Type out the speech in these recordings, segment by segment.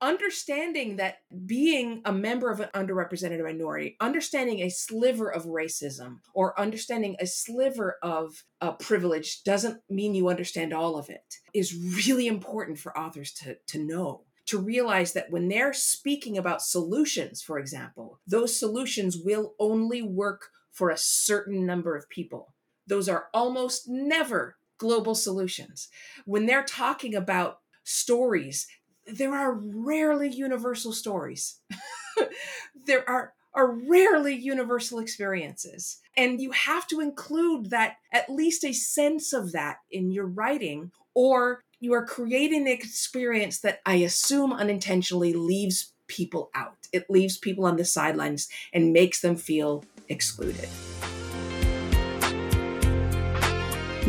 understanding that being a member of an underrepresented minority, understanding a sliver of racism or understanding a sliver of privilege doesn't mean you understand all of it is really important for authors to, to know to realize that when they're speaking about solutions, for example, those solutions will only work for a certain number of people. Those are almost never global solutions. When they're talking about stories, there are rarely universal stories. there are are rarely universal experiences. And you have to include that, at least a sense of that in your writing, or you are creating an experience that I assume unintentionally leaves people out. It leaves people on the sidelines and makes them feel excluded.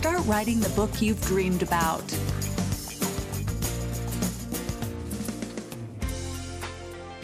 Start writing the book you've dreamed about.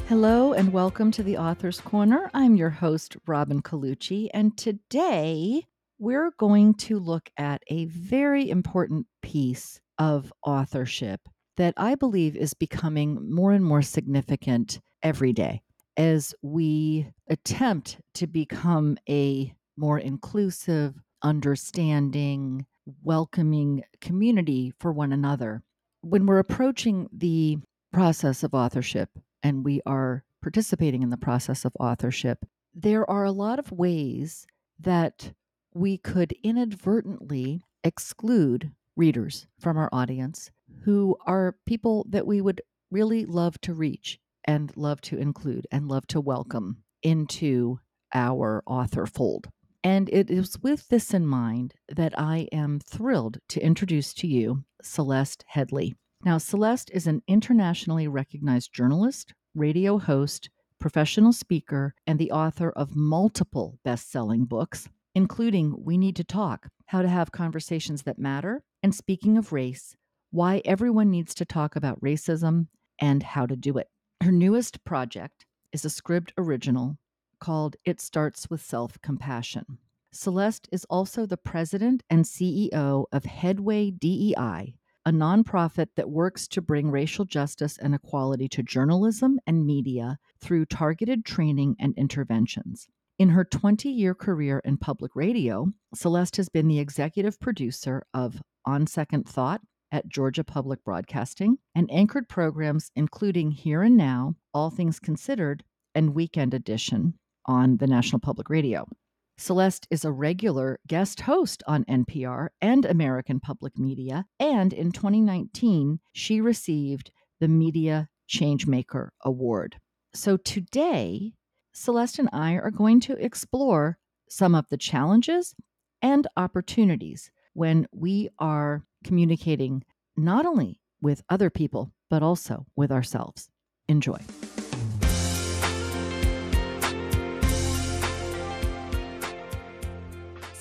Hello and welcome to the Author's Corner. I'm your host, Robin Colucci, and today we're going to look at a very important piece of authorship that I believe is becoming more and more significant every day as we attempt to become a more inclusive, understanding, welcoming community for one another. When we're approaching the process of authorship and we are participating in the process of authorship, there are a lot of ways that we could inadvertently exclude readers from our audience who are people that we would really love to reach and love to include and love to welcome into our author fold. And it is with this in mind that I am thrilled to introduce to you Celeste Headlee. Now, Celeste is an internationally recognized journalist, radio host, professional speaker, and the author of multiple best selling books, including We Need to Talk How to Have Conversations That Matter, and Speaking of Race, Why Everyone Needs to Talk About Racism and How to Do It. Her newest project is a Scribd original called It Starts with Self Compassion. Celeste is also the president and CEO of Headway DEI, a nonprofit that works to bring racial justice and equality to journalism and media through targeted training and interventions. In her 20 year career in public radio, Celeste has been the executive producer of On Second Thought at Georgia Public Broadcasting and anchored programs including Here and Now, All Things Considered, and Weekend Edition on the National Public Radio. Celeste is a regular guest host on NPR and American Public Media, and in 2019, she received the Media Changemaker Award. So today, Celeste and I are going to explore some of the challenges and opportunities when we are communicating not only with other people, but also with ourselves. Enjoy.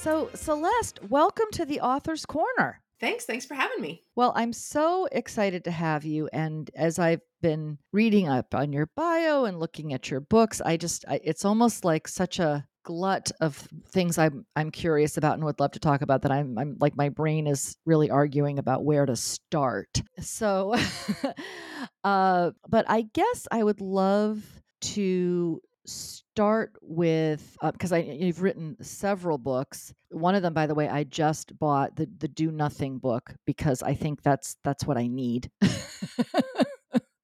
So, Celeste, welcome to the Author's Corner. Thanks. Thanks for having me. Well, I'm so excited to have you. And as I've been reading up on your bio and looking at your books, I just, I, it's almost like such a glut of things I'm I'm curious about and would love to talk about that I'm I'm like my brain is really arguing about where to start. So uh but I guess I would love to start with because uh, I you've written several books. One of them, by the way, I just bought the the Do Nothing book because I think that's that's what I need.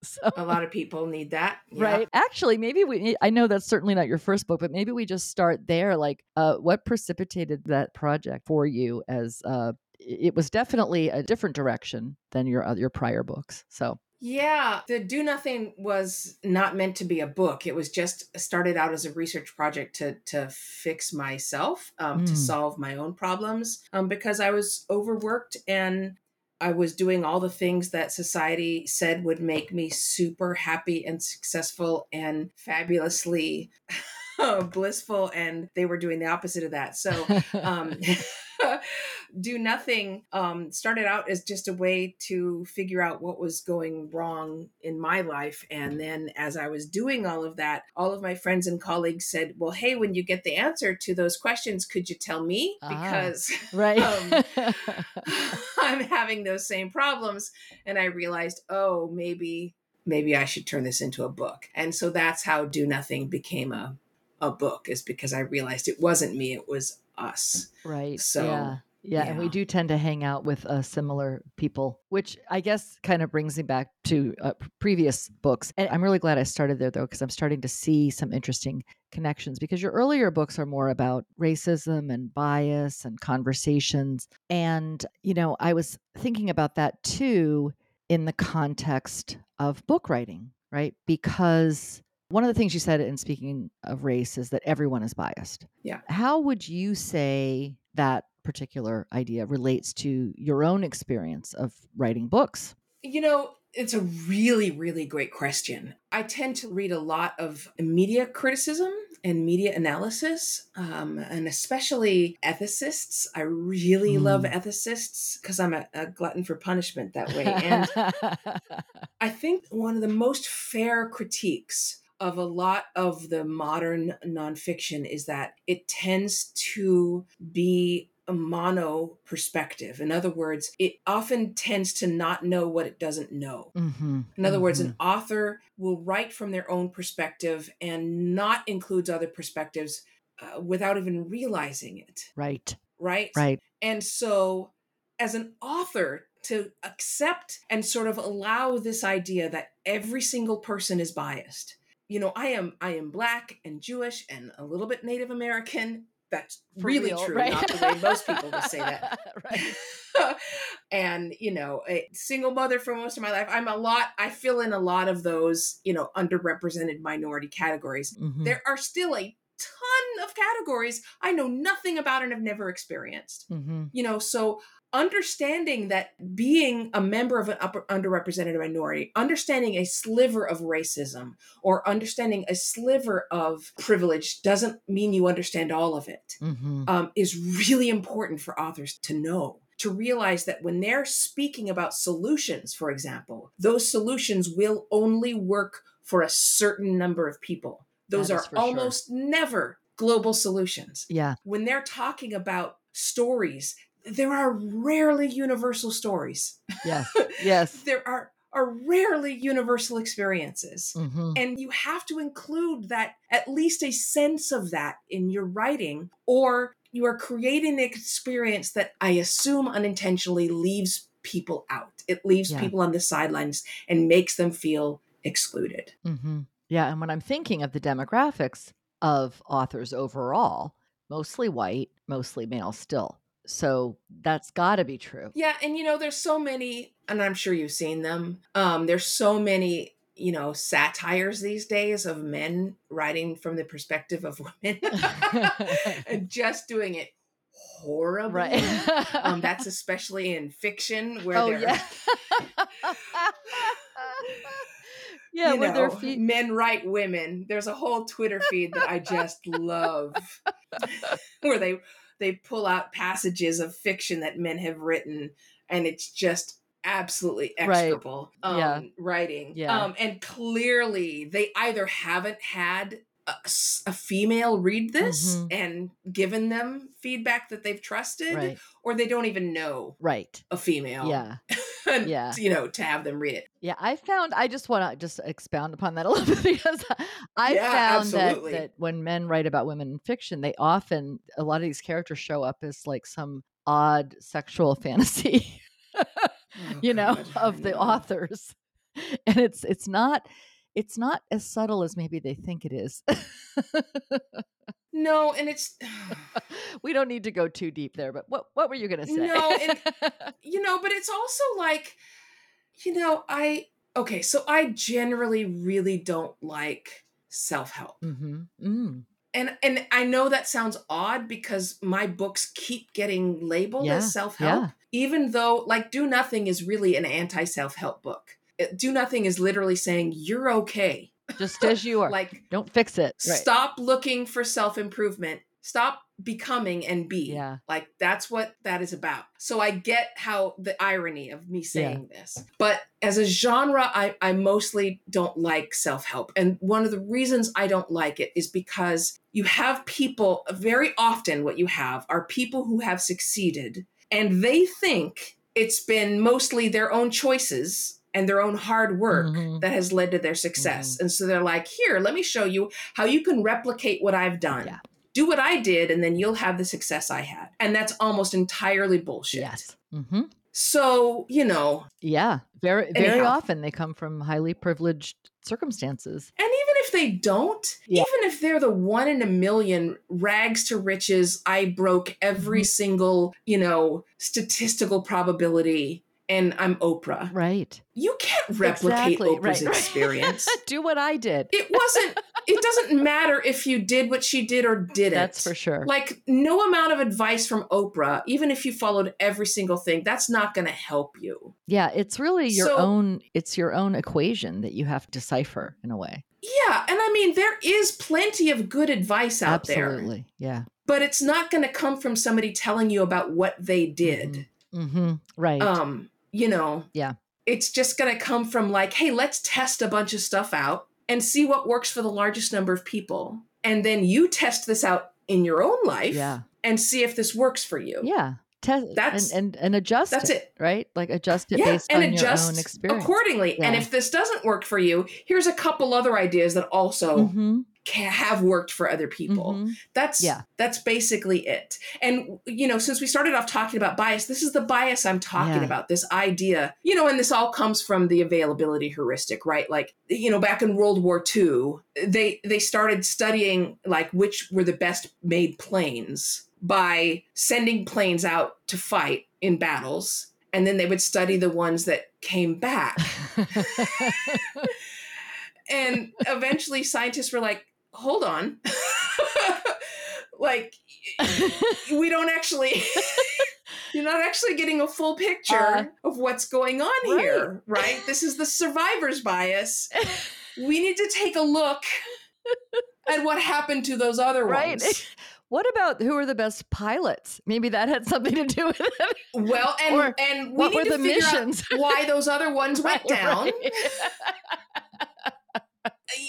so, a lot of people need that, yeah. right? Actually, maybe we. I know that's certainly not your first book, but maybe we just start there. Like, uh, what precipitated that project for you? As uh, it was definitely a different direction than your your prior books. So yeah, the Do Nothing was not meant to be a book. It was just started out as a research project to to fix myself, um, mm. to solve my own problems, um, because I was overworked and I was doing all the things that society said would make me super happy and successful and fabulously blissful and they were doing the opposite of that so um, do nothing um, started out as just a way to figure out what was going wrong in my life and then as i was doing all of that all of my friends and colleagues said well hey when you get the answer to those questions could you tell me Ah, because right. um, i'm having those same problems and i realized oh maybe maybe i should turn this into a book and so that's how do nothing became a a book is because i realized it wasn't me it was us right. So, yeah. Yeah, and we do tend to hang out with uh, similar people, which I guess kind of brings me back to uh, previous books. And I'm really glad I started there, though, because I'm starting to see some interesting connections. Because your earlier books are more about racism and bias and conversations. And, you know, I was thinking about that too in the context of book writing, right? Because one of the things you said in speaking of race is that everyone is biased. Yeah. How would you say that particular idea relates to your own experience of writing books? You know, it's a really, really great question. I tend to read a lot of media criticism and media analysis, um, and especially ethicists. I really love Mm. ethicists because I'm a, a glutton for punishment that way. And I think one of the most fair critiques of a lot of the modern nonfiction is that it tends to be a mono perspective. In other words, it often tends to not know what it doesn't know. Mhm, In other words, mhm. an author will write from their own perspective and not includes other perspectives uh, without even realizing it, right, right? right. And so, as an author, to accept and sort of allow this idea that every single person is biased. You know, I am I am black and Jewish and a little bit Native American. That's For really real, true, right? not the way most people would say that. right. and you know, a single mother for most of my life. I'm a lot. I fill in a lot of those, you know, underrepresented minority categories. Mhm. There are still a ton of categories I know nothing about and have never experienced Mhm. you know so understanding that being a member of an upper underrepresented minority understanding a sliver of racism or understanding a sliver of privilege doesn't mean you understand all of it Mhm. um, is really important for authors to know to realize that when they're speaking about solutions for example those solutions will only work for a certain number of people those are for sure. almost never global solutions Yeah. when they're talking about stories, there are rarely universal stories. Yes. Yes. there are are rarely universal experiences. Mhm. And you have to include that at least a sense of that in your writing, or you are creating an experience that I assume unintentionally leaves people out. It leaves Yeah. people on the sidelines and makes them feel excluded. Mm-hmm. Yeah. And when I'm thinking of the demographics of authors overall, mostly white, mostly male still. So that's got to be true. Yeah, and you know, there's so many, and I'm sure you've seen them. Um, there's so many, you know, satires these days of men writing from the perspective of women and just doing it horribly. Right. Um, that's especially in fiction where oh, they're yeah. yeah, you where know, feet. men write women. There's a whole Twitter feed that I just love, where they they pull out passages of fiction that men have written, and it's just absolutely Right. execrable um, Yeah. writing. Yeah. Um, and clearly, they either haven't had a female read this Mhm. and given them feedback that they've trusted, Right. or they don't even know Right. a female. Yeah. And, Yeah. you know, to have them read it. Yeah, I found I just want to just expound upon that a little bit because I Yeah, found that absolutely. that when men write about women in fiction, they often a lot of these characters show up as like some odd sexual fantasy, Oh, you know, God, of the authors. And it's it's not it's not as subtle as maybe they think it is. No, and it's we don't need to go too deep there, but what what were you going to say? No, and- you know, but it's also like, you know, I okay, so I generally really don't like self-help. hmm Mm. and and I know that sounds odd because my books keep getting labeled Yeah, as self-help yeah. even though like do nothing is really an anti-self-help book. Do nothing is literally saying you're okay. Just as you are. Like Don't fix it. Right. stop looking for self-improvement. Stop becoming and be. Yeah. Like that's what that is about. So I get how the irony of me saying this. But as a genre, I, I mostly don't like self-help. And one of the reasons I don't like it is because you have people very often what you have are people who have succeeded and they think it's been mostly their own choices and their own hard work Mhm. that has led to their success. Mm-hmm. And so they're like, here, let me show you how you can replicate what I've done. Yeah. Do what I did, and then you'll have the success I had. And that's almost entirely bullshit. Yes. hmm So, you know, Yeah. Very, very Anyhow. often they come from highly privileged circumstances. and even if they don't, Yeah. even if they're the one in a million rags to riches, I broke every Mhm. single, you know, statistical probability and I'm Oprah. Right. You can't replicate Exactly, Oprah's right, experience. Do what I did. it wasn't it doesn't matter if you did what she did or didn't That's for sure. like no amount of advice from oprah even if you followed every single thing that's not going to help you yeah, it's really your So- own it's your own equation that you have to decipher in a way. yeah and i mean there is plenty of good advice out there Absolutely. Yeah. but it's not going to come from somebody telling you about what they did hmm Right. um you know Yeah. it's just going to come from like hey let's test a bunch of stuff out and see what works for the largest number of people and then you test this out in your own life yeah. and see if this works for you Yeah. Test That's- and, and and adjust that's it right? Like adjust it yeah, based and on adjust your own experience. accordingly. And if this doesn't work for you, here's a couple other ideas that also Mhm, ca have worked for other people. mhm. That's Yeah. that's basically it. And you know, since we started off talking about bias, this is the bias I'm talking Yeah. about. This idea, you know, and this all comes from the availability heuristic, right? Like, you know, back in World War II, they they started studying like which were the best made planes by sending planes out to fight in battles. And then they would study the ones that came back. and eventually scientists were like hold on like we don't actually you're not actually getting a full picture Uh, of what's going on right. here right this is the survivor's bias we need to take a look at what happened to those other right. ones what about who are the best pilots? Maybe that had something to do with it. well and Or and we what need were to the figure missions? out why those other ones went Right, down right.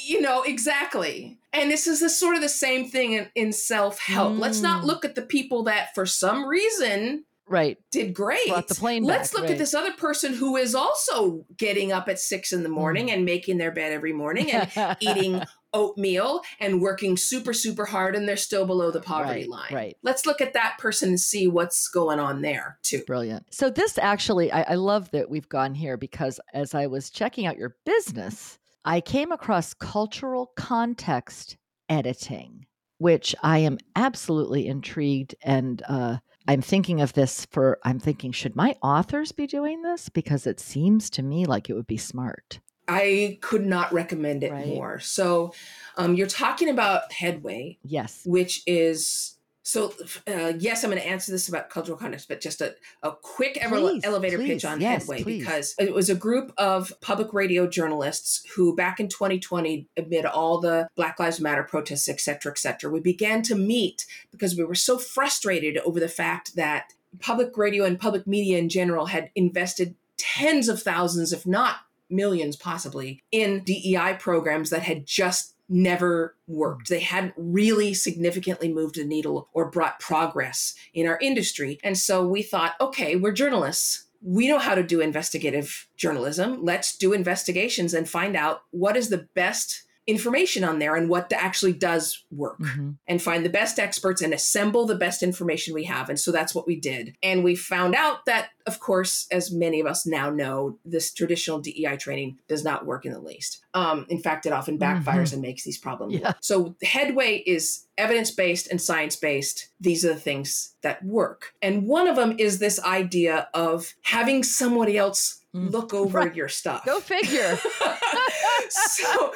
You know exactly and this is the sort of the same thing in, in self-help let's not Mm. look at the people that for some reason right. did great Brought the plane let's back, look right. at this other person who is also getting up at six in the morning Mm. and making their bed every morning and eating oatmeal and working super super hard and they're still below the poverty Right, line right. let's look at that person and see what's going on there too Brilliant. So this actually, I, I love that we've gone here because as I was checking out your business, I came across cultural context editing, which I am absolutely intrigued and uh, I'm thinking of this for. I'm thinking, should my authors be doing this? Because it seems to me like it would be smart. i could not recommend it Right. more so um, you're talking about headway Yes. which is so uh, yes i'm going to answer this about cultural context but just a, a quick Please, elevator please, pitch on yes, headway please. because it was a group of public radio journalists who back in 2020 amid all the black lives matter protests et cetera et cetera we began to meet because we were so frustrated over the fact that public radio and public media in general had invested tens of thousands if not millions possibly in DEI programs that had just never worked. Mm. They hadn't really significantly moved the needle or brought progress in our industry. And so we thought, okay, we're journalists. We know how to do investigative journalism. Let's do investigations and find out what is the best information on there and what actually does work Mhm. and find the best experts and assemble the best information we have. And so that's what we did. And we found out that, of course, as many of us now know, this traditional DEI training does not work in the least. Um, in fact, it often backfires and makes these problems. Yeah. So Headway is evidence based and science based. These are the things that work. And one of them is this idea of having somebody else Mm. look over Right. your stuff Go figure. so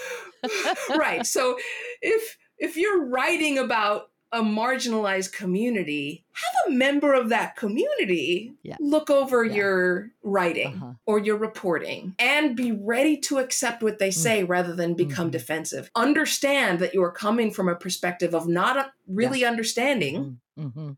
right so if if you're writing about a marginalized community, have a member of that community Yeah. look over Yeah. your writing Uh-huh. or your reporting and be ready to accept what they say rather than become Mhm. defensive. Understand that you are coming from a perspective of not a, really understanding Mm-hmm.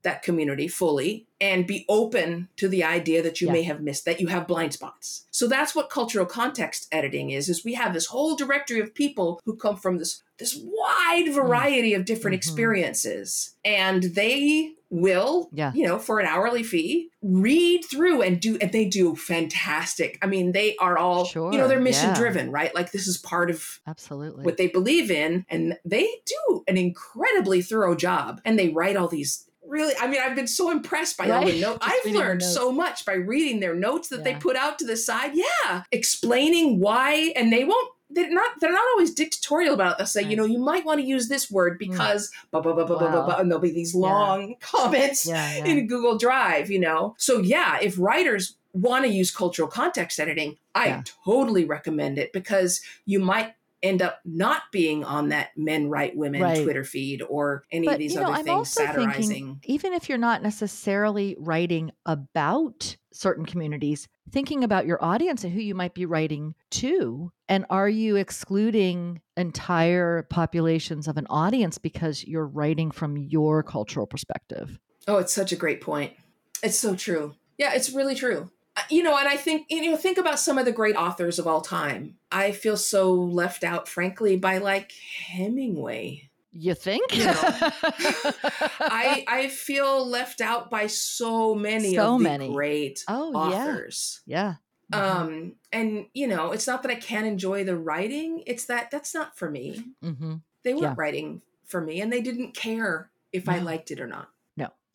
That community fully and be open to the idea that you Yeah. may have missed that you have blind spots so that's what cultural context editing is is we have this whole directory of people who come from this this wide variety of different Mhm. experiences and they will Yeah. you know for an hourly fee read through and do and they do fantastic i mean they are all you know they're mission yeah. driven right like this is part of Absolutely. what they believe in and they do an incredibly thorough job and they write all these really i mean i've been so impressed by all the notes. I've learned so much by reading their notes that they put out to the side. Yeah explaining why and they won't they're not they're not always dictatorial about it. They'll say you know you might want to use this word because blah, blah, blah, blah, blah, blah, blah, and there'll be these long comments yeah, yeah. in Google Drive, you know? So, yeah, if writers want to use cultural context editing, I Yeah. totally recommend it because you might end up not being on that men write women Right. Twitter feed or any of these you know, other I'm things also satirizing. thinking, even if you're not necessarily writing about certain communities, thinking about your audience and who you might be writing to, and are you excluding entire populations of an audience because you're writing from your cultural perspective? Oh, it's such a great point. It's so true. Yeah, it's really true. You know, and I think, you know, think about some of the great authors of all time. I feel so left out, frankly, by like Hemingway. You think? You know, I I feel left out by so many So of the many. great Oh, yeah. authors. yeah. Mhm. Um, and you know, it's not that I can't enjoy the writing; it's that that's not for me. Mhm. They weren't Yeah. writing for me, and they didn't care if I liked it or not.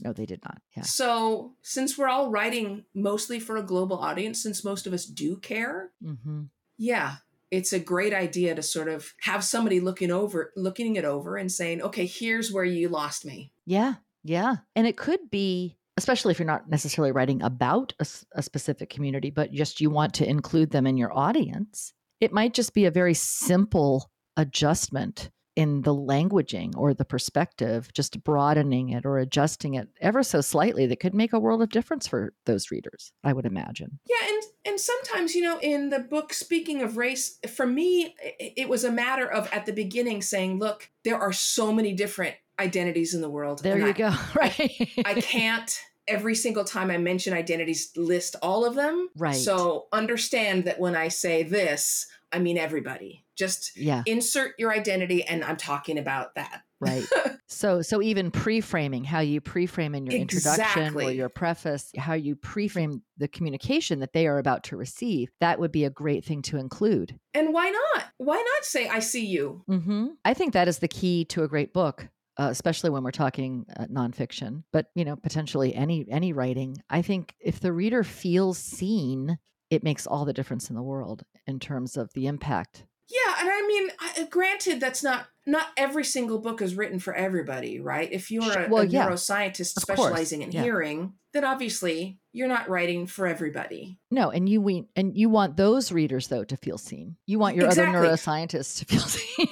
No, they did not. Yeah. So, since we're all writing mostly for a global audience, since most of us do care, hmm yeah, it's a great idea to sort of have somebody looking over, looking it over, and saying, "Okay, here's where you lost me." Yeah, yeah. And it could be, especially if you're not necessarily writing about a specific community, but just you want to include them in your audience, it might just be a very simple adjustment in the languaging or the perspective, just broadening it or adjusting it ever so slightly that could make a world of difference for those readers, I would imagine. Yeah, and and sometimes you know, in the book, speaking of race, for me, it, was a matter of at the beginning saying, "Look, there are so many different identities in the world. There you I- go. Right. I can't every single time I mention identities list all of them. Right. So understand that when I say this, I mean everybody. Just yeah. insert your identity, and I'm talking about that. Right. so so even pre-framing how you pre-frame in your introduction or your preface, how you pre-frame the communication that they are about to receive, that would be a great thing to include. And why not? Why not say I see you? hmm I think that is the key to a great book. Uh, especially when we're talking uh, nonfiction, but you know potentially any any writing. I think if the reader feels seen, it makes all the difference in the world in terms of the impact. Yeah, and I mean, I, uh, granted, that's not not every single book is written for everybody, right? If you're a, Well, a yeah. neuroscientist Of course. specializing in Yeah. hearing, then obviously you're not writing for everybody. No, and you we, and you want those readers though to feel seen. You want your Exactly. other neuroscientists to feel seen.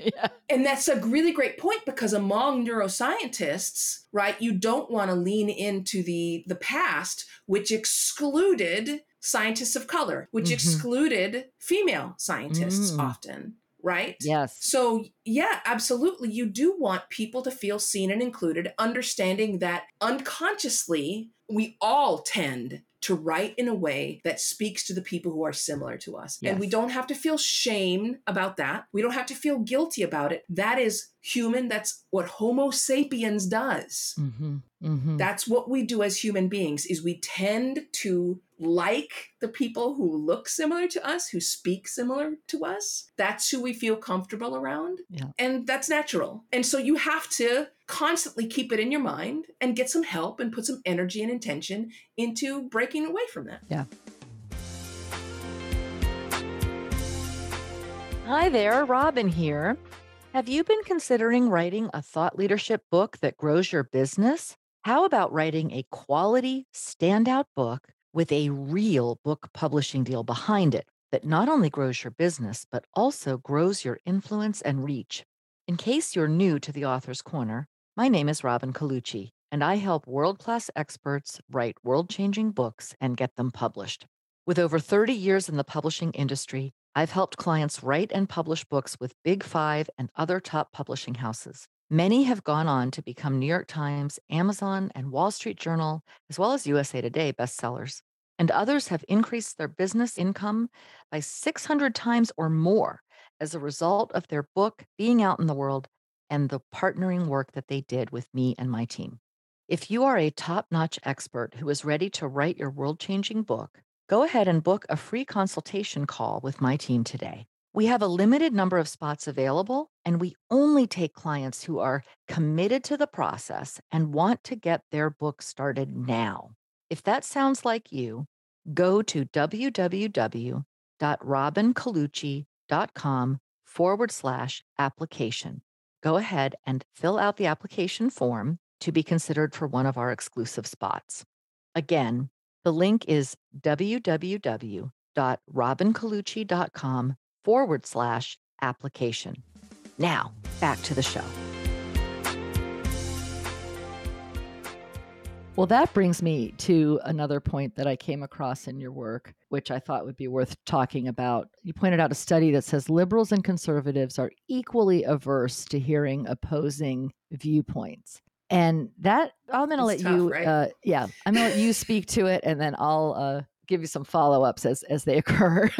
yeah. And that's a really great point because among neuroscientists, right, you don't want to lean into the the past, which excluded scientists of color, which Mhm. excluded female scientists Mm. often, right? Yes. So, yeah, absolutely. You do want people to feel seen and included, understanding that unconsciously, we all tend to write in a way that speaks to the people who are similar to us. And we don't have to feel shame about that. We don't have to feel guilty about it. That is human. That's what Homo sapiens does. hmm hmm That's what we do as human beings is we tend to like the people who look similar to us, who speak similar to us. That's who we feel comfortable around. Yeah. And that's natural. And so you have to constantly keep it in your mind and get some help and put some energy and intention into breaking away from that. Yeah. Hi there, Robin here. Have you been considering writing a thought leadership book that grows your business? How about writing a quality, standout book with a real book publishing deal behind it that not only grows your business, but also grows your influence and reach? In case you're new to the Author's Corner, my name is Robin Colucci, and I help world class experts write world changing books and get them published. With over 30 years in the publishing industry, I've helped clients write and publish books with Big Five and other top publishing houses. Many have gone on to become New York Times, Amazon, and Wall Street Journal, as well as USA Today bestsellers. And others have increased their business income by 600 times or more as a result of their book being out in the world and the partnering work that they did with me and my team. If you are a top notch expert who is ready to write your world changing book, go ahead and book a free consultation call with my team today. We have a limited number of spots available, and we only take clients who are committed to the process and want to get their book started now. If that sounds like you, go to www.robincolucci.com forward slash application. Go ahead and fill out the application form to be considered for one of our exclusive spots. Again, the link is www.robincolucci.com forward slash application. Now, back to the show. Well, that brings me to another point that I came across in your work, which I thought would be worth talking about. You pointed out a study that says liberals and conservatives are equally averse to hearing opposing viewpoints and that I'm going to let tough, you, right? uh, yeah, I'm going to let you speak to it, and then I'll uh, give you some follow ups as as they occur.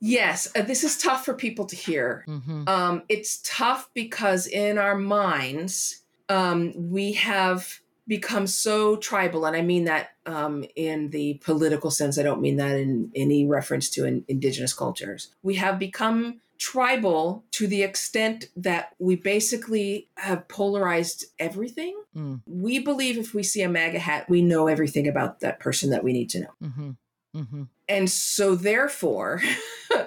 Yes, uh, this is tough for people to hear. mm-hmm. Um, it's tough because in our minds, um, we have become so tribal, and I mean that um, in the political sense. I don't mean that in any reference to in, indigenous cultures. We have become tribal to the extent that we basically have polarized everything. Mm. We believe if we see a MAGA hat, we know everything about that person that we need to know. Mm-hmm. Mm-hmm. And so, therefore,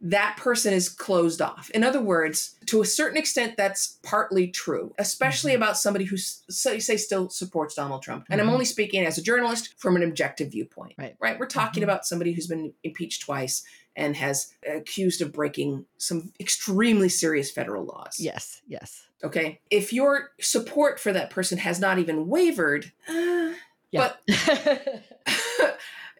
that person is closed off. In other words, to a certain extent, that's partly true, especially Mhm. about somebody who, say, say still supports Donald Trump. And I'm Mhm. only speaking as a journalist from an objective viewpoint. Right. Right. We're talking Mhm. about somebody who's been impeached twice and has accused of breaking some extremely serious federal laws. Yes, yes. Okay. If your support for that person has not even wavered, uh, Yeah.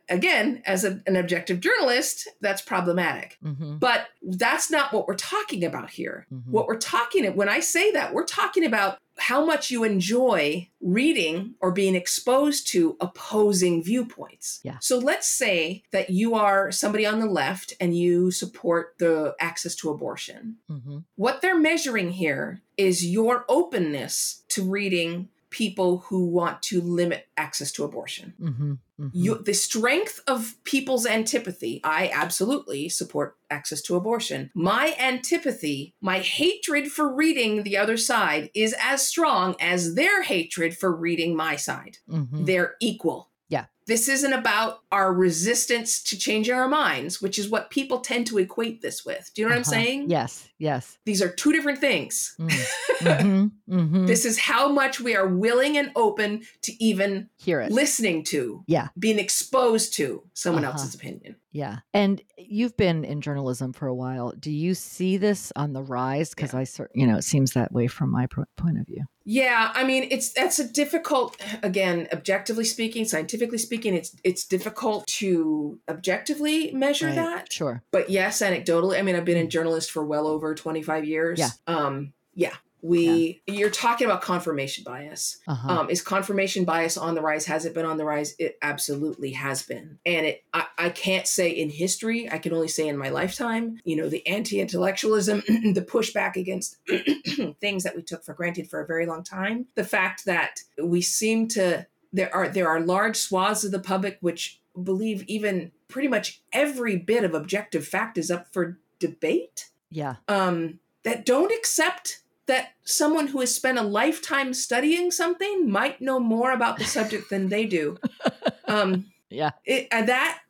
again, as a- an objective journalist, that's problematic. mm-hmm. But that's not what we're talking about here. Mhm. What we're talking when I say that, we're talking about how much you enjoy reading or being exposed to opposing viewpoints. Yeah. So let's say that you are somebody on the left and you support the access to abortion. Mm-hmm. What they're measuring here is your openness to reading people who want to limit access to abortion. Mm-hmm. You, the strength of people's antipathy. I absolutely support access to abortion. My antipathy, my hatred for reading the other side is as strong as their hatred for reading my side. mm-hmm. They're equal. Yeah. This isn't about our resistance to changing our minds, which is what people tend to equate this with. Do you know what I'm saying? Yes, yes. These are two different things. Mm. Mm-hmm. Mm-hmm. This is how much we are willing and open to even Hear it. listening to, Yeah. being exposed to someone Uh-huh. else's opinion. Yeah. And you've been in journalism for a while. Do you see this on the rise? Because I, you know, it seems that way from my point of view. Yeah, I mean, it's that's a difficult. Again, objectively speaking, scientifically speaking, it's it's difficult to objectively measure Right. that. Sure. But yes, anecdotally, I mean, I've been a journalist for well over twenty five years. Yeah. Um. Yeah. We. You're talking about confirmation bias. Uh-huh. Um, is confirmation bias on the rise? Has it been on the rise? It absolutely has been. And it I, I can't say in history, I can only say in my lifetime, you know, the anti-intellectualism, the pushback against things that we took for granted for a very long time. The fact that we seem to there are there are large swaths of the public which believe even pretty much every bit of objective fact is up for debate yeah. um, that don't accept that someone who has spent a lifetime studying something might know more about the subject than they do. Um, Yeah. it, and that,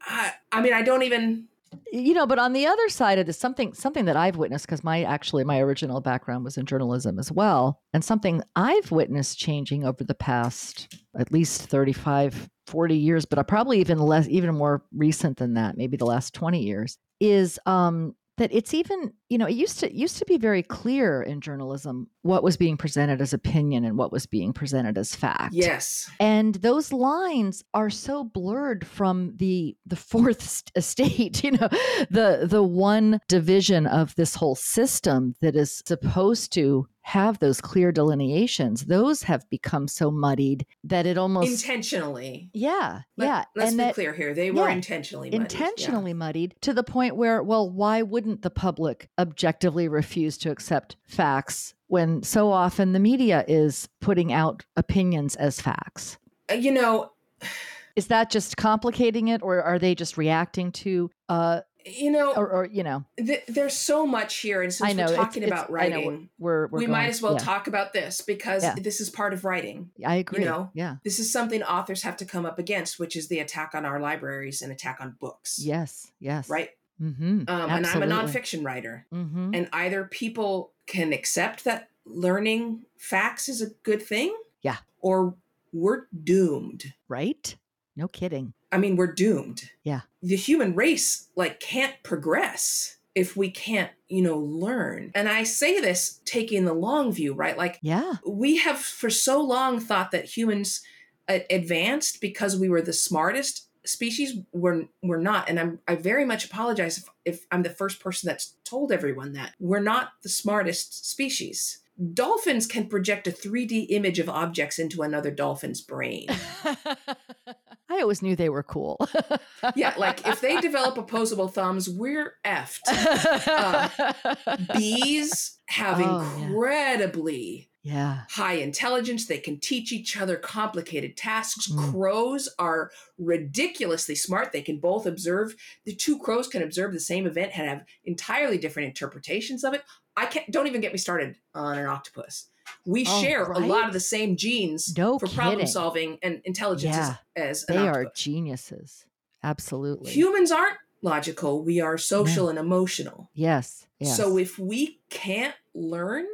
I, I mean, I don't even. you know but on the other side of this something something that i've witnessed because my actually my original background was in journalism as well and something i've witnessed changing over the past at least 35 40 years but probably even less even more recent than that maybe the last 20 years is um that it's even you know it used to it used to be very clear in journalism what was being presented as opinion and what was being presented as fact Yes. and those lines are so blurred from the the fourth estate uh, you know the the one division of this whole system that is supposed to have those clear delineations those have become so muddied that it almost Intentionally. yeah Let- yeah Let's and be that clear here. They were yeah, intentionally muddied, yeah. intentionally muddied to the point where well why wouldn't the public objectively refuse to accept facts when so often the media is putting out opinions as facts Uh, You know, is that just complicating it or are they just reacting to uh you know, or, or you know th- there's so much here, and since i know we're talking it's- about I know, writing, we're, we're we going- might as well yeah, talk about this because Yeah. this is part of writing. i agree you know, yeah This is something authors have to come up against, which is the attack on our libraries and attack on books. yes yes Right. Mm-hmm Um, and I'm a nonfiction writer. mm-hmm. And either people can accept that learning facts is a good thing. Yeah. Or we're doomed. right no kidding I mean, we're doomed. Yeah. The human race like can't progress if we can't, you know, learn. And I say this taking the long view, right? Like yeah we have for so long thought that humans advanced because we were the smartest species we're we're not and i'm i very much apologize if, if i'm the first person that's told everyone that we're not the smartest species. Dolphins can project a 3d image of objects into another dolphin's brain. I always knew they were cool. Yeah like if they develop opposable thumbs we're effed. Uh, bees have Oh, incredibly yeah high intelligence. They can teach each other complicated tasks. Mm. Crows are ridiculously smart. They can both observe. The two crows can observe the same event and have entirely different interpretations of it. I can't. Don't even get me started on an octopus. We Oh, share a lot of the same genes No for problem solving and intelligence Yeah. as, as they are geniuses absolutely Humans aren't logical. We are social and emotional. yes yes So if we can't learn,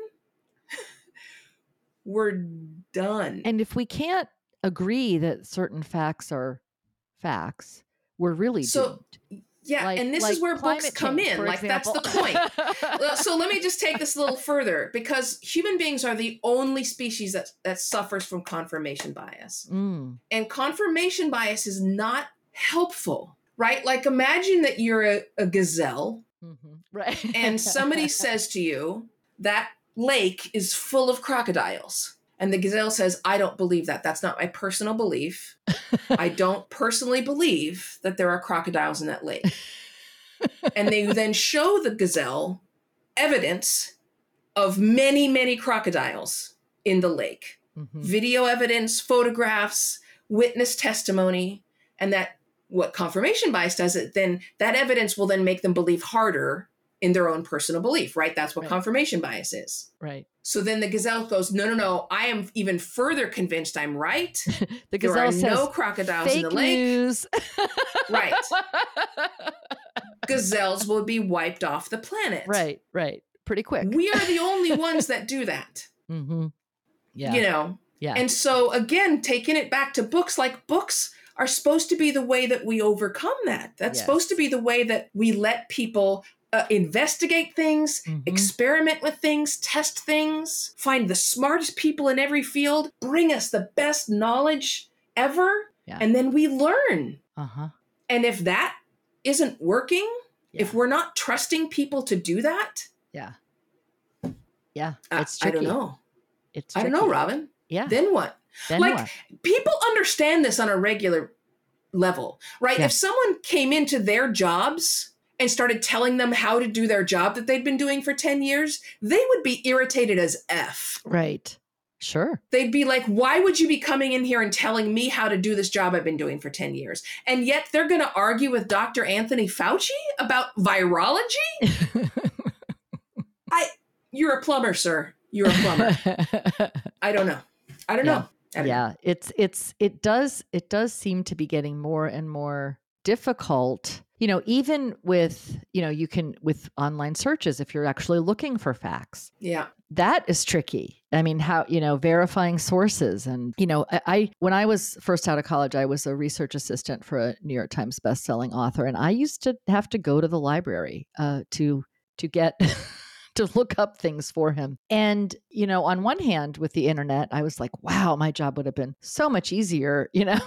we're done. and if we can't agree that certain facts are facts we're really So, doomed. Yeah, Like- and this like is where books come change, in. Like that's the point. So let me just take this a little further because human beings are the only species that that suffers from confirmation bias. Mm, And confirmation bias is not helpful, right? Like imagine that you're a, a gazelle mhm, right and somebody says to you that lake is full of crocodiles. And the gazelle says, I don't believe that. That's not my personal belief. I don't personally believe that there are crocodiles in that lake. and they then show the gazelle evidence of many, many crocodiles in the lake Mhm, video evidence, photographs, witness testimony, and that what confirmation bias does it then that evidence will then make them believe harder in their own personal belief, right? That's what Right. confirmation bias is. right So then the gazelle goes, no, no, no, I am even further convinced I'm right. the gazelle There are says no crocodiles in the lake. news Right. Gazelles will be wiped off the planet. right right pretty quick We are the only ones that do that. Mm-hmm. yeah You know, yeah And so, again, taking it back to books, like books are supposed to be the way that we overcome that. That's Yes. supposed to be the way that we let people uh, investigate things, Mhm. experiment with things, test things, find the smartest people in every field, bring us the best knowledge ever, Yeah. and then we learn. uh-huh And if that isn't working, if we're not trusting people to do that, yeah yeah I- it's I tricky don't know. it's I don't know. Robin. yeah Then what? then like what? people understand this on a regular level, right? Yeah. If someone came into their jobs and started telling them how to do their job that they'd been doing for 10 years, they would be irritated as F. right sure They'd be like, why would you be coming in here and telling me how to do this job I've been doing for 10 years? And yet they're going to argue with Dr. Anthony Fauci about virology? I you're a plumber, sir. You're a plumber. I don't know. I don't Yeah. know. I don't know. yeah it's it's it does it does seem to be getting more and more difficult you know even with you know you can with online searches if you're actually looking for facts Yeah. that is tricky i mean how you know verifying sources and you know I, I when i was first out of college i was a research assistant for a new york times bestselling author and i used to have to go to the library uh, to to get to look up things for him. And, you know, on one hand, with the internet, I was like, wow, my job would have been so much easier, you know,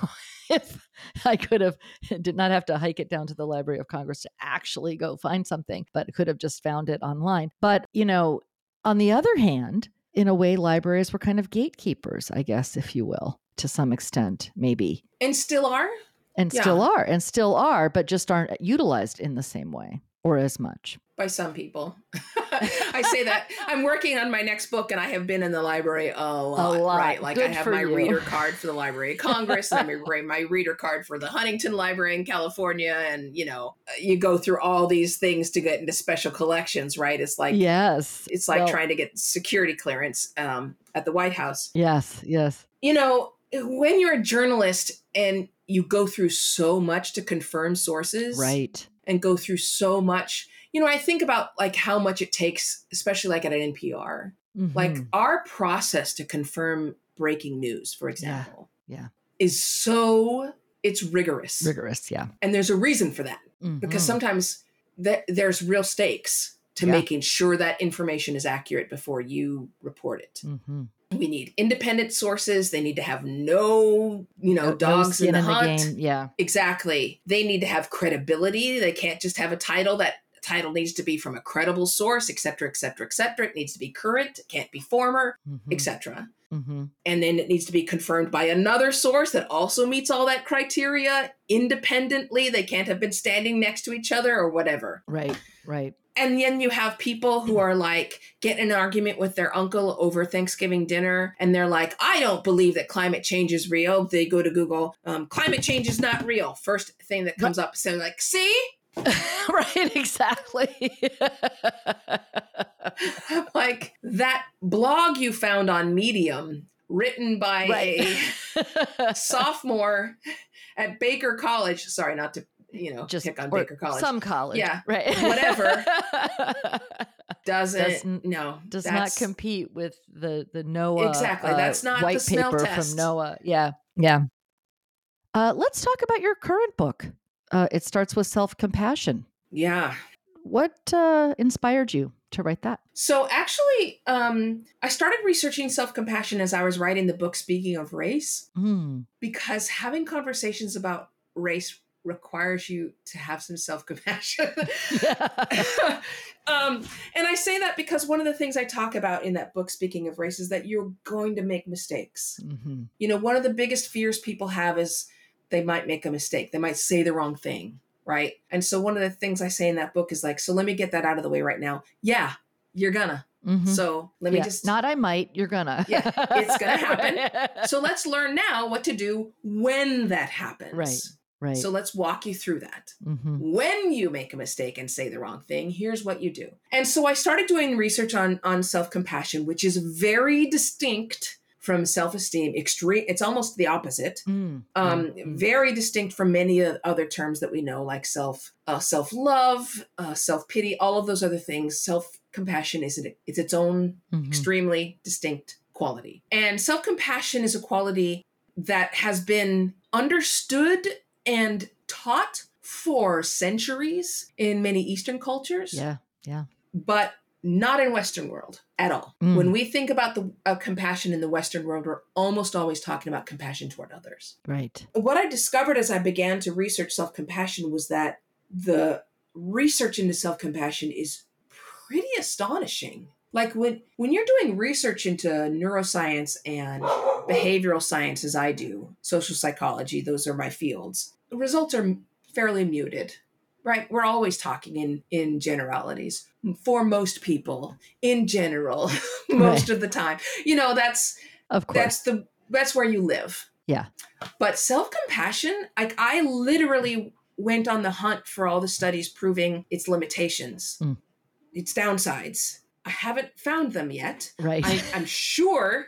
if I could have did not have to hike it down to the Library of Congress to actually go find something, but could have just found it online. But, you know, on the other hand, in a way, libraries were kind of gatekeepers, I guess, if you will, to some extent, maybe. And still are? And Yeah. still are, and still are, but just aren't utilized in the same way or as much. by some people. I say that I'm working on my next book and I have been in the library a lot, A lot. right? Like Good I have my you. reader card for the Library of Congress and I my, my reader card for the Huntington Library in California and you know, you go through all these things to get into special collections, right? It's like yes. it's like Well, trying to get security clearance um, at the White House. Yes, yes. You know, when you're a journalist and you go through so much to confirm sources, Right. And go through so much. You know, I think about like how much it takes, especially like at an NPR, like Mhm. our process to confirm breaking news, for example, yeah. is so it's rigorous, rigorous, yeah. and there's a reason for that because Mhm. sometimes th- there's real stakes to Yeah. making sure that information is accurate before you report it. Mhm. We need independent sources. They need to have no, you know, No- no dogs in skin the hunt. game. Yeah. Exactly. They need to have credibility. They can't just have a title. That title needs to be from a credible source, et cetera, et cetera, et cetera. It needs to be current. It can't be former, Mhm. etc. Mhm. And then it needs to be confirmed by another source that also meets all that criteria independently. They can't have been standing next to each other or whatever. Right. Right. And then you have people who are like get in an argument with their uncle over Thanksgiving dinner, and they're like, "I don't believe that climate change is real." They go to Google, um, "Climate change is not real." First thing that comes up, saying like, "See." right. Exactly. like that blog you found on Medium, written by right. a sophomore at Baker College. Sorry, not to you know Just pick on Baker College. Some college. Yeah. Right. Whatever. doesn't doesn't- no Does not compete with the the NOAA. Exactly, uh, that's not the white smell paper test. from NOAA. Yeah. Yeah. Uh, let's talk about your current book. Uh, it starts with self compassion. Yeah. What uh, inspired you to write that? So actually, um, I started researching self compassion as I was writing the book. Speaking of race, Mm. because having conversations about race requires you to have some self compassion. um, and I say that because one of the things I talk about in that book, Speaking of Race, is that you're going to make mistakes. hmm You know, one of the biggest fears people have is they might make a mistake, they might say the wrong thing, right? And so, one of the things I say in that book is like, so let me get that out of the way right now. Yeah, you're gonna. hmm So, let me Yeah, just. Not I might, you're gonna. Yeah, it's gonna happen. Right. so, let's learn now what to do when that happens. Right. right. So, let's walk you through that. hmm when you make a mistake and say the wrong thing here's what you do and so i started doing research on on self-compassion which is very distinct from self-esteem extreme it's almost the opposite Mm, um mm, mm. very distinct from many other terms that we know like self uh, self-love uh, self-pity all of those other things self-compassion is it it's its own Mhm. extremely distinct quality. And self compassion is a quality that has been understood and taught for centuries in many Eastern cultures, Yeah, Yeah. but not in Western world at all. Mm. When we think about the uh, compassion in the Western world, we're almost always talking about compassion toward others. Right. What I discovered as I began to research self compassion was that the research into self compassion is pretty astonishing. Like when when you're doing research into neuroscience and behavioral science as I do, social psychology, those are my fields. The results are fairly muted. Right? We're always talking in in generalities. For most people, in general, most of the time. You know, that's Of course. that's the that's where you live Yeah. but self-compassion like i literally went on the hunt for all the studies proving its limitations Mm. its downsides i haven't found them yet right. I, i'm sure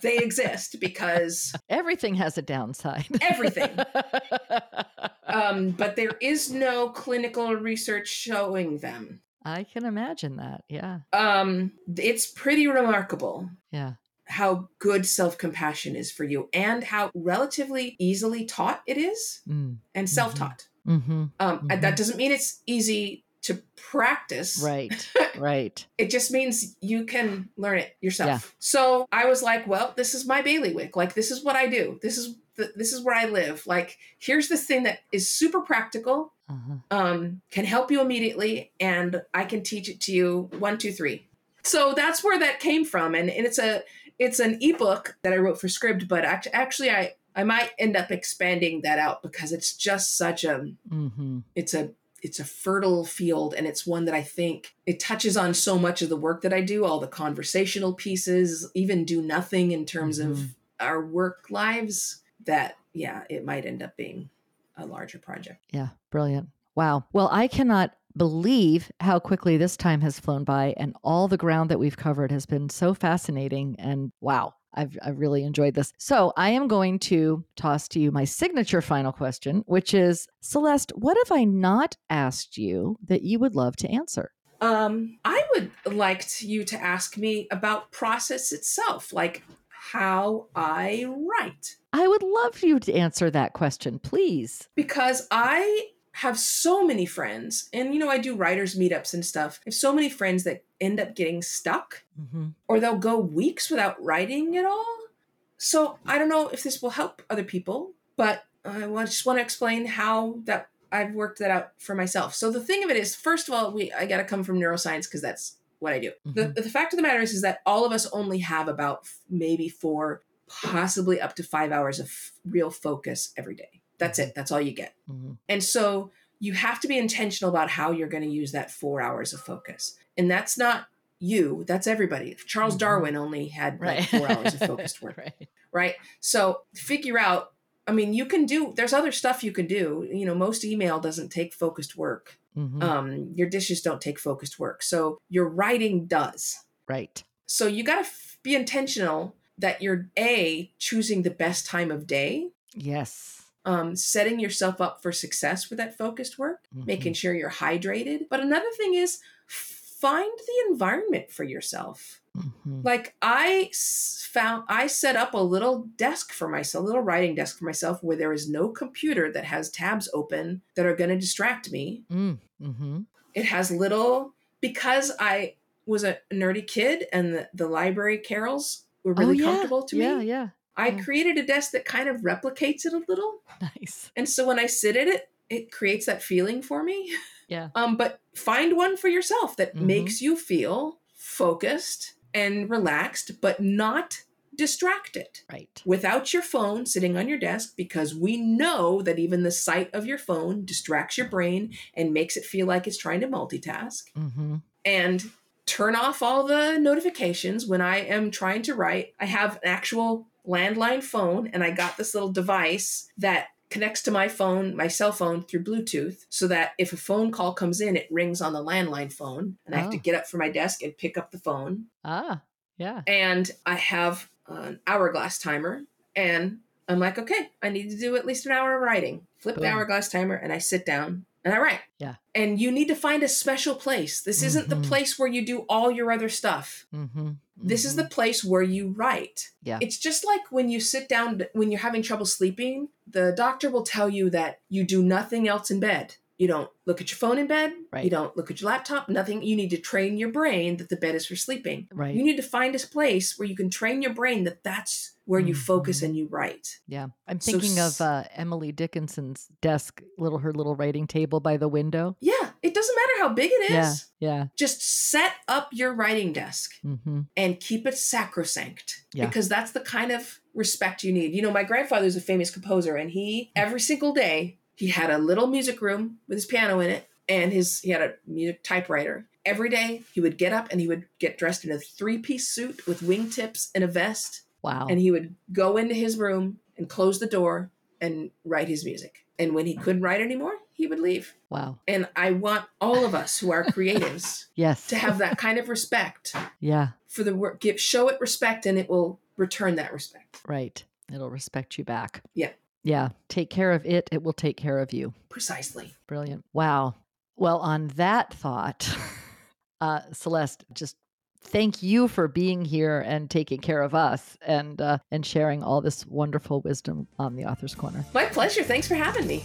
they exist because Everything has a downside. Everything. um, but there is no clinical research showing them I can imagine that. Yeah. um, it's pretty remarkable Yeah. how good self-compassion is for you and how relatively easily taught it is Mm. and self-taught hmm Um, and Mhm. that doesn't mean it's easy to practice. Right. Right. It just means you can learn it yourself. Yeah. So I was like, well, this is my bailiwick. Like this is what I do. This is the, this is where I live. Like here's this thing that is super practical, Uh-huh. um, can help you immediately, and I can teach it to you one, two, three. So that's where that came from, and, and it's a it's an ebook that I wrote for Scribd, but act- actually I I might end up expanding that out because it's just such a hmm it's a it's a fertile field and it's one that I think it touches on so much of the work that I do, all the conversational pieces, even do nothing in terms Mhm. of our work lives that yeah, it might end up being a larger project. Yeah. Brilliant. Wow. Well, I cannot believe how quickly this time has flown by and all the ground that we've covered has been so fascinating and wow. I've, I've really enjoyed this. So, I am going to toss to you my signature final question, which is Celeste, what have I not asked you that you would love to answer? Um, I would like to- you to ask me about process itself, like how I write. I would love you to answer that question, please. because I have so many friends, and you know, I do writers' meetups and stuff. I have so many friends that end up getting stuck, Mm-hmm. or they'll go weeks without writing at all. So I don't know if this will help other people, but I just want to explain how that I've worked that out for myself. So the thing of it is, first of all, we I got to come from neuroscience because that's what I do. The, the fact of the matter is, is that all of us only have about maybe four, possibly up to five hours of real focus every day. That's it. That's all you get. Mm-hmm. And so you have to be intentional about how you're going to use that four hours of focus. And that's not you, that's everybody. Charles Mhm. Darwin only had like four hours of focused work, right. right? So figure out, I mean, you can do, there's other stuff you can do. You know, most email doesn't take focused work. Mhm. Um, your dishes don't take focused work. So your writing does. right. So you got to f- be intentional that you're A, choosing the best time of day Yes. Um, setting yourself up for success with that focused work, Mhm. making sure you're hydrated. But another thing is find the environment for yourself. Mhm. Like I found, I set up a little desk for myself, a little writing desk for myself where there is no computer that has tabs open that are going to distract me. Mm. Mm-hmm. It has little, because I was a nerdy kid and the, the library carrels were really oh, yeah. comfortable to me. yeah. Yeah. I yeah. created a desk that kind of replicates it a little. Nice. And so when I sit at it, it creates that feeling for me. Yeah. Um, but find one for yourself that Mhm. makes you feel focused and relaxed, but not distracted. Right. Without your phone sitting on your desk, because we know that even the sight of your phone distracts your brain and makes it feel like it's trying to multitask. Mm-hmm. And turn off all the notifications when I am trying to write. I have an actual landline phone, and I got this little device that connects to my phone, my cell phone through Bluetooth, so that if a phone call comes in, it rings on the landline phone, and I have to Oh. get up from my desk and pick up the phone. Ah. Yeah. And I have an hourglass timer, and I'm like, okay, I need to do at least an hour of writing. Flip the hourglass timer, and I sit down and I write. Yeah. And you need to find a special place. This isn't the Mhm. place where you do all your other stuff. Mm-hmm. This is the place where you write. Yeah. It's just like when you sit down, when you're having trouble sleeping, the doctor will tell you that you do nothing else in bed. You don't look at your phone in bed. Right. You don't look at your laptop, nothing. You need to train your brain that the bed is for sleeping. right. You need to find a place where you can train your brain that that's where you focus Mhm. and you write. yeah. I'm thinking s- of uh, Emily Dickinson's desk, little her little writing table by the window. Yeah, it doesn't matter how big it is. Yeah. Yeah. Just set up your writing desk Mm-hmm. and keep it sacrosanct Yeah. because that's the kind of respect you need. You know, my grandfather's a famous composer and he every single day he had a little music room with his piano in it and his he had a music typewriter. Every day he would get up and he would get dressed in a three-piece suit with wingtips and a vest Wow. and he would go into his room and close the door and write his music. And when he couldn't write anymore, he would leave. wow. And I want all of us who are creatives Yes. to have that kind of respect yeah. for the work. Give show it respect, and it will return that respect. Right. It'll respect you back. Yeah. Yeah. Take care of it. It will take care of you. Precisely. Brilliant. Wow. Well, on that thought, uh, Celeste, just thank you for being here and taking care of us and uh, and sharing all this wonderful wisdom on the Author's Corner. My pleasure. Thanks for having me.